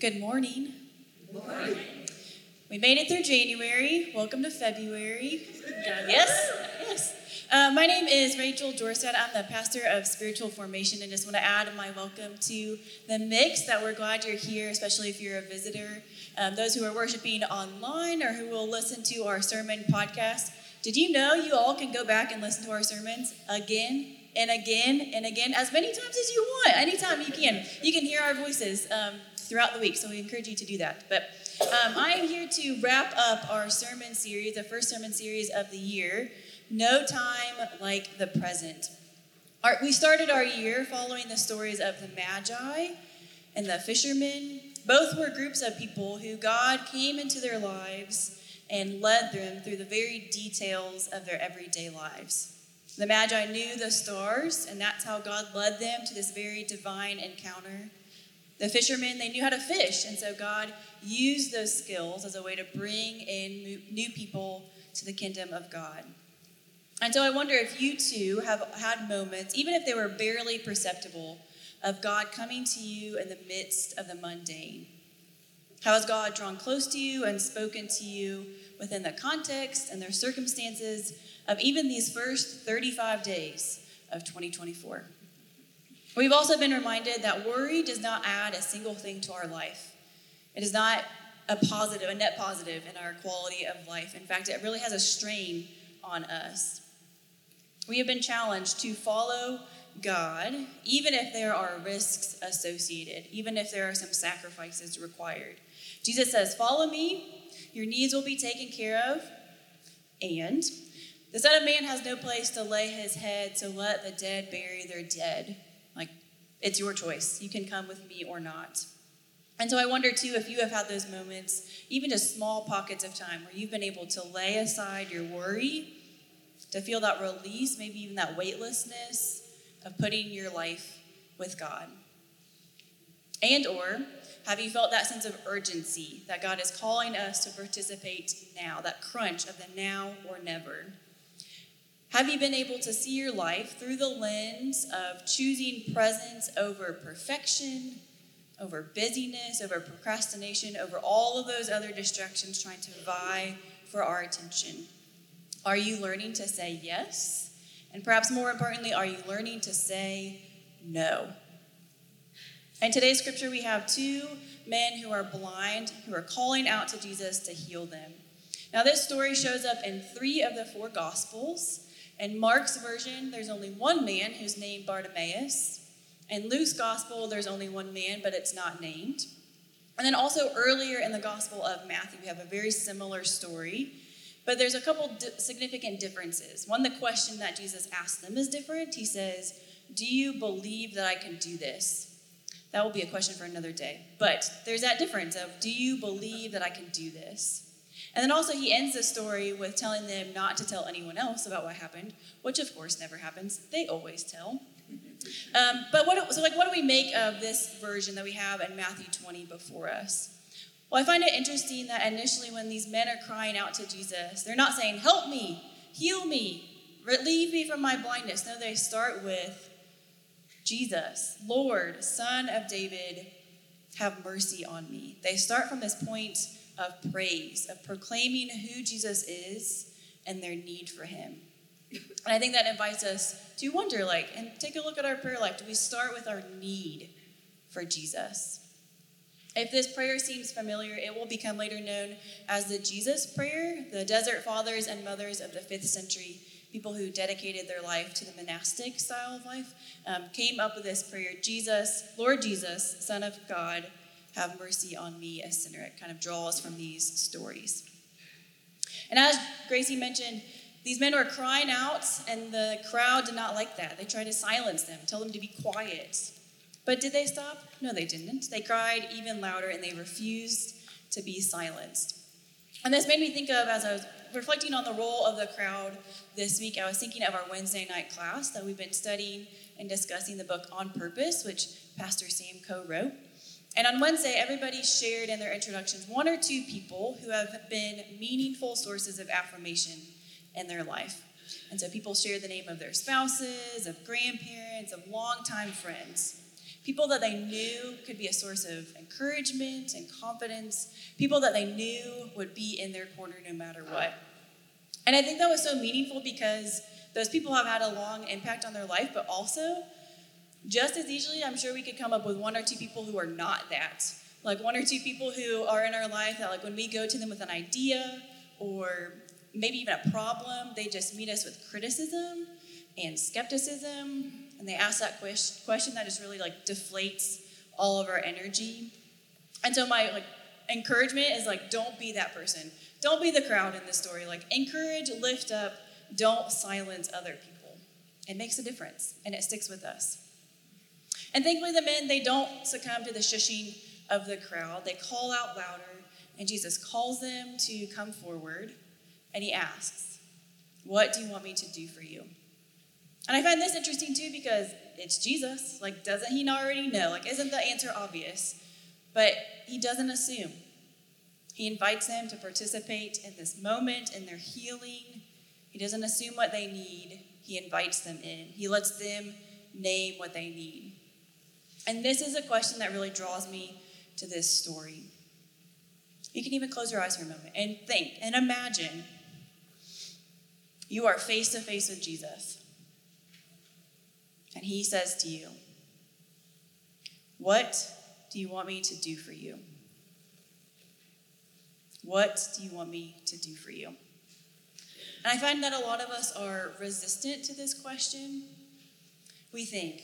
Good morning. Morning. We made it through January. Welcome to February. Yes, yes. Uh, my name is Rachael Jorstad. I'm the pastor of spiritual formation and just want to add my welcome to the mix that we're glad you're here, especially if you're a visitor. Um, those who are worshiping online or who will listen to our sermon podcast. Did you know you all can go back and listen to our sermons again and again and again, as many times as you want, anytime you can? You can hear our voices um, throughout the week, so we encourage you to do that. But um, I am here to wrap up our sermon series, the first sermon series of the year. No time like the present. Our, we started our year following the stories of the Magi and the fishermen. Both were groups of people who God came into their lives and led them through the very details of their everyday lives. The Magi knew the stars, and that's how God led them to this very divine encounter. The fishermen, they knew how to fish, and so God used those skills as a way to bring in new people to the kingdom of God. And so I wonder if you too have had moments, even if they were barely perceptible, of God coming to you in the midst of the mundane. How has God drawn close to you and spoken to you within the context and their circumstances of even these first 35 days of 2024? We've also been reminded that worry does not add a single thing to our life. It is not a positive, a net positive in our quality of life. In fact, it really has a strain on us. We have been challenged to follow God, even if there are risks associated, even if there are some sacrifices required. Jesus says, Follow me, your needs will be taken care of, and the Son of Man has no place to lay his head, so let the dead bury their dead. It's your choice. You can come with me or not. And so I wonder too if you have had those moments, even just small pockets of time, where you've been able to lay aside your worry to feel that release, maybe even that weightlessness of putting your life with God. And or have you felt that sense of urgency that God is calling us to participate now, that crunch of the now or never? Have you been able to see your life through the lens of choosing presence over perfection, over busyness, over procrastination, over all of those other distractions trying to vie for our attention? Are you learning to say yes? And perhaps more importantly, are you learning to say no? In today's scripture, we have two men who are blind who are calling out to Jesus to heal them. Now, this story shows up in three of the four gospels. In Mark's version, there's only one man who's named Bartimaeus. In Luke's gospel, there's only one man, but it's not named. And then also earlier in the gospel of Matthew, we have a very similar story but there's a couple significant differences. One, the question that Jesus asked them is different. He says, Do you believe that I can do this? That will be a question for another day. But there's that difference of, Do you believe that I can do this? And then also, he ends the story with telling them not to tell anyone else about what happened, which of course never happens. They always tell. Um, but what, so like, what do we make of this version that we have in Matthew 20 before us? Well, I find it interesting that initially, when these men are crying out to Jesus, they're not saying, Help me, heal me, relieve me from my blindness. No, they start with, Jesus, Lord, Son of David, have mercy on me. They start from this point of praise, of proclaiming who Jesus is and their need for him. And I think that invites us to wonder, like, and take a look at our prayer life. Do we start with our need for Jesus? If this prayer seems familiar, it will become later known as the Jesus Prayer. The desert fathers and mothers of the fifth century, people who dedicated their life to the monastic style of life, um, came up with this prayer Jesus, Lord Jesus, Son of God, have mercy on me, a sinner. It kind of draws from these stories. And as Gracie mentioned, these men were crying out, and the crowd did not like that. They tried to silence them, tell them to be quiet. But did they stop? No, they didn't. They cried even louder and they refused to be silenced. And this made me think of, as I was reflecting on the role of the crowd this week, I was thinking of our Wednesday night class that we've been studying and discussing the book On Purpose, which Pastor Sam co wrote. And on Wednesday, everybody shared in their introductions one or two people who have been meaningful sources of affirmation in their life. And so people shared the name of their spouses, of grandparents, of longtime friends. people that they knew could be a source of encouragement and confidence, people that they knew would be in their corner no matter what. And I think that was so meaningful because those people have had a long impact on their life, but also, just as easily, I'm sure we could come up with one or two people who are not that. Like one or two people who are in our life that, like, when we go to them with an idea or maybe even a problem, they just meet us with criticism and skepticism and they ask that question that just really like deflates all of our energy. And so my like encouragement is like don't be that person. Don't be the crowd in this story. Like encourage, lift up, don't silence other people. It makes a difference and it sticks with us. And thankfully the men they don't succumb to the shushing of the crowd. They call out louder and Jesus calls them to come forward and he asks, "What do you want me to do for you?" And I find this interesting too because it's Jesus. Like, doesn't he already know? Like, isn't the answer obvious? But he doesn't assume. He invites them to participate in this moment, in their healing. He doesn't assume what they need, he invites them in. He lets them name what they need. And this is a question that really draws me to this story. You can even close your eyes for a moment and think and imagine you are face to face with Jesus. And he says to you, What do you want me to do for you? What do you want me to do for you? And I find that a lot of us are resistant to this question. We think,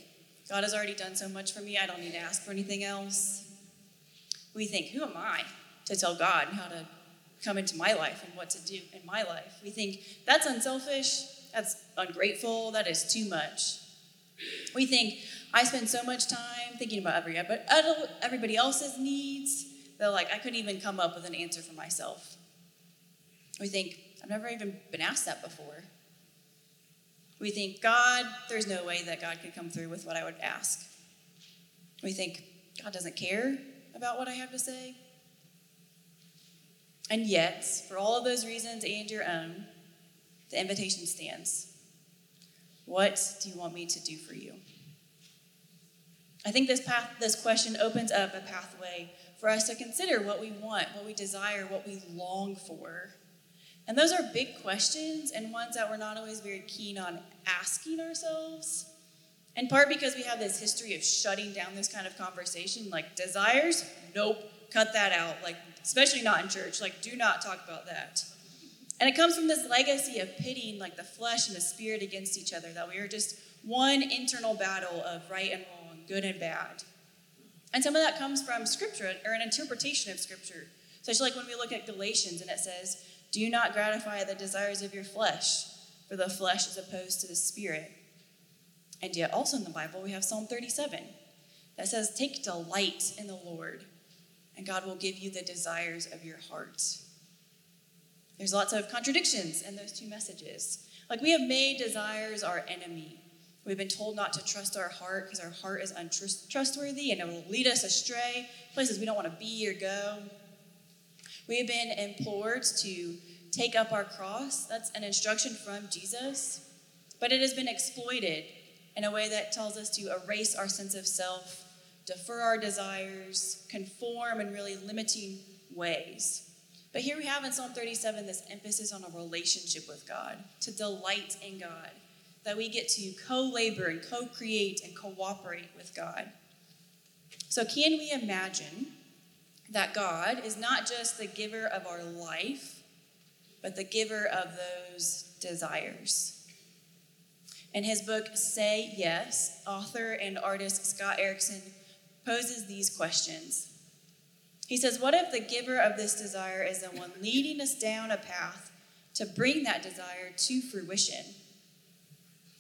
God has already done so much for me, I don't need to ask for anything else. We think, who am I to tell God how to come into my life and what to do in my life? We think, that's unselfish, that's ungrateful, that is too much. We think, I spend so much time thinking about every, everybody else's needs that like I couldn't even come up with an answer for myself. We think, I've never even been asked that before. We think, God, there's no way that God could come through with what I would ask. We think, God doesn't care about what I have to say. And yet, for all of those reasons and your own, the invitation stands. What do you want me to do for you? I think this path, this question opens up a pathway for us to consider what we want, what we desire, what we long for. And those are big questions and ones that we're not always very keen on asking ourselves. In part because we have this history of shutting down this kind of conversation, like desires, nope, cut that out. Like, especially not in church. Like, do not talk about that. And it comes from this legacy of pitting like the flesh and the spirit against each other, that we are just one internal battle of right and wrong, good and bad. And some of that comes from scripture or an interpretation of scripture. Such like when we look at Galatians and it says, Do not gratify the desires of your flesh, for the flesh is opposed to the spirit. And yet, also in the Bible, we have Psalm 37 that says, Take delight in the Lord, and God will give you the desires of your heart. There's lots of contradictions in those two messages. Like we have made desires our enemy. We've been told not to trust our heart because our heart is untrustworthy and it will lead us astray, places we don't want to be or go. We have been implored to take up our cross. That's an instruction from Jesus. But it has been exploited in a way that tells us to erase our sense of self, defer our desires, conform in really limiting ways. But here we have in Psalm 37 this emphasis on a relationship with God, to delight in God, that we get to co labor and co create and cooperate with God. So, can we imagine that God is not just the giver of our life, but the giver of those desires? In his book, Say Yes, author and artist Scott Erickson poses these questions he says, What if the giver of this desire is the one leading us down a path to bring that desire to fruition?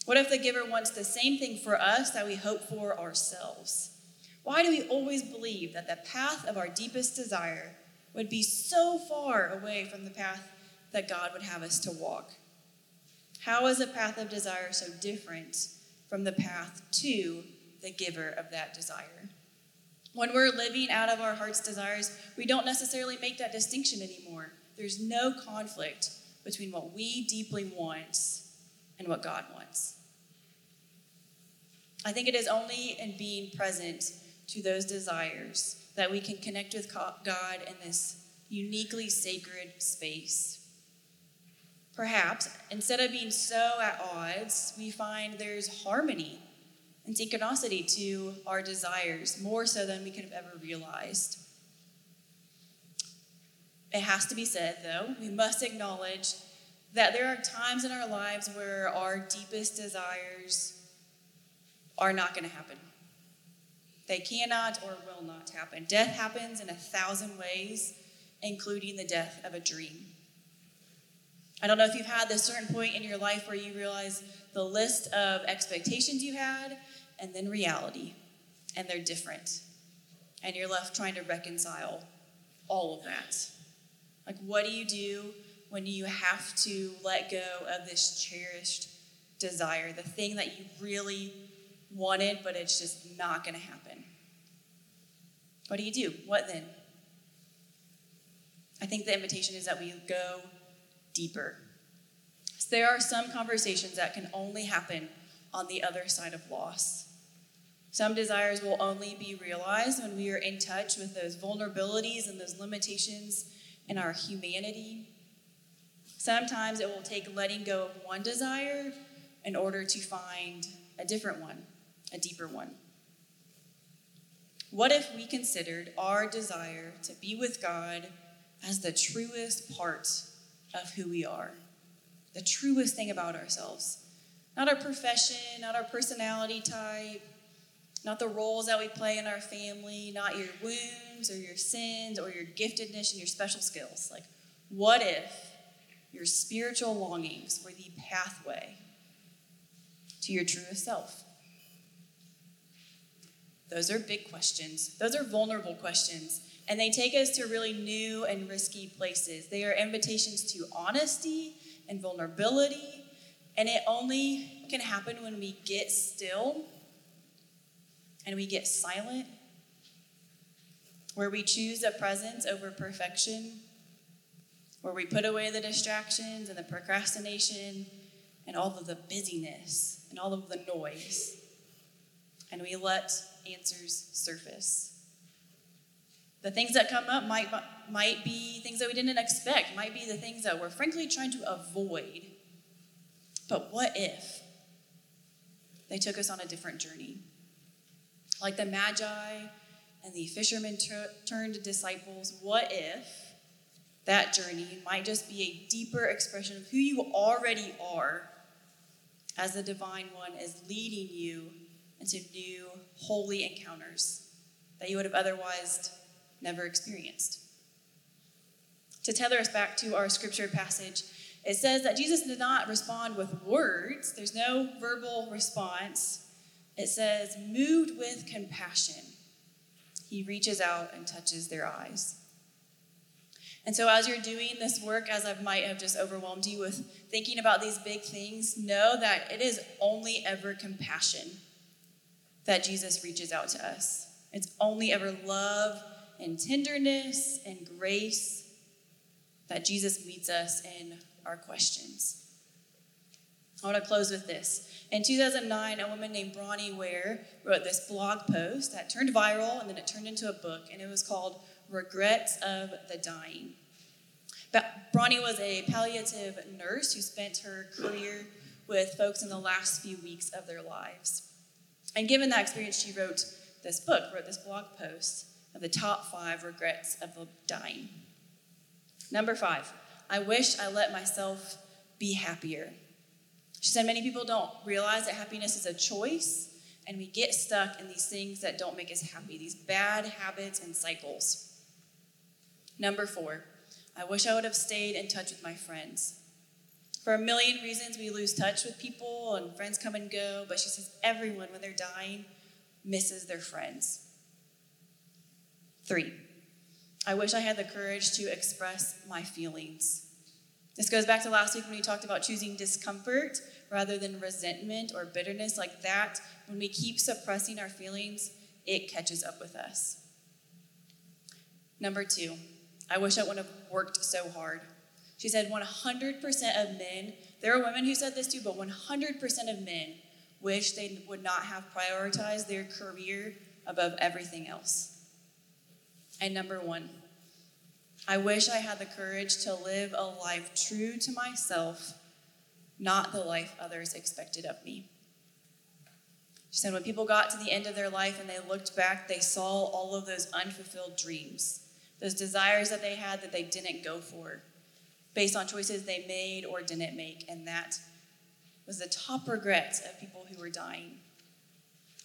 What if the giver wants the same thing for us that we hope for ourselves? Why do we always believe that the path of our deepest desire would be so far away from the path that God would have us to walk? How is a path of desire so different from the path to the giver of that desire? When we're living out of our heart's desires, we don't necessarily make that distinction anymore. There's no conflict between what we deeply want and what God wants. I think it is only in being present to those desires that we can connect with God in this uniquely sacred space. Perhaps instead of being so at odds, we find there's harmony and synchronicity to our desires, more so than we could have ever realized. It has to be said, though, we must acknowledge that there are times in our lives where our deepest desires are not going to happen. They cannot or will not happen. Death happens in a thousand ways, including the death of a dream. I don't know if you've had this certain point in your life where you realize the list of expectations you had and then reality, and they're different. And you're left trying to reconcile all of that. Like, what do you do when you have to let go of this cherished desire, the thing that you really wanted, but it's just not going to happen? What do you do? What then? I think the invitation is that we go deeper. So there are some conversations that can only happen on the other side of loss. Some desires will only be realized when we are in touch with those vulnerabilities and those limitations in our humanity. Sometimes it will take letting go of one desire in order to find a different one, a deeper one. What if we considered our desire to be with God as the truest part of who we are? The truest thing about ourselves. Not our profession, not our personality type, not the roles that we play in our family, not your wounds or your sins or your giftedness and your special skills. Like, what if your spiritual longings were the pathway to your truest self? Those are big questions. Those are vulnerable questions. And they take us to really new and risky places. They are invitations to honesty and vulnerability. And it only can happen when we get still and we get silent, where we choose a presence over perfection, where we put away the distractions and the procrastination and all of the busyness and all of the noise, and we let answers surface. The things that come up might, might be things that we didn't expect, might be the things that we're frankly trying to avoid. But what if they took us on a different journey? Like the Magi and the fishermen turned disciples, what if that journey might just be a deeper expression of who you already are as the divine one is leading you into new holy encounters that you would have otherwise never experienced? To tether us back to our scripture passage, it says that Jesus did not respond with words, there's no verbal response it says, moved with compassion, he reaches out and touches their eyes. And so, as you're doing this work, as I might have just overwhelmed you with thinking about these big things, know that it is only ever compassion that Jesus reaches out to us. It's only ever love and tenderness and grace that Jesus meets us in our questions. I want to close with this. In 2009, a woman named Bronnie Ware wrote this blog post that turned viral and then it turned into a book, and it was called Regrets of the Dying. But Bronnie was a palliative nurse who spent her career with folks in the last few weeks of their lives. And given that experience, she wrote this book, wrote this blog post of the top five regrets of dying. Number five, I wish I let myself be happier. She said many people don't realize that happiness is a choice, and we get stuck in these things that don't make us happy, these bad habits and cycles. Number four, I wish I would have stayed in touch with my friends. For a million reasons, we lose touch with people and friends come and go, but she says everyone, when they're dying, misses their friends. Three, I wish I had the courage to express my feelings. This goes back to last week when we talked about choosing discomfort rather than resentment or bitterness like that, when we keep suppressing our feelings, it catches up with us. Number two, I wish I wouldn't have worked so hard. She said 100% of men, there are women who said this too, but 100% of men wish they would not have prioritized their career above everything else. And number one, I wish I had the courage to live a life true to myself, not the life others expected of me. She said, when people got to the end of their life and they looked back, they saw all of those unfulfilled dreams, those desires that they had that they didn't go for, based on choices they made or didn't make. And that was the top regret of people who were dying.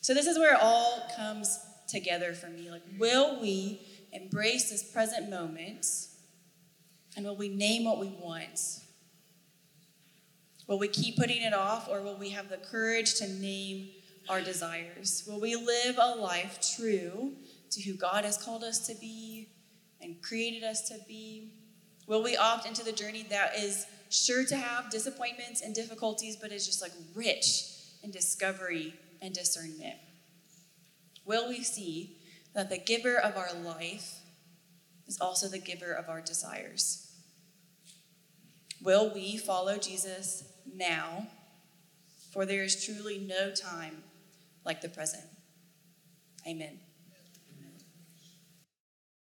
So, this is where it all comes together for me. Like, will we embrace this present moment and will we name what we want? Will we keep putting it off or will we have the courage to name our desires? Will we live a life true to who God has called us to be and created us to be? Will we opt into the journey that is sure to have disappointments and difficulties, but is just like rich in discovery and discernment? Will we see that the giver of our life is also the giver of our desires? Will we follow Jesus now? For there is truly no time like the present. Amen.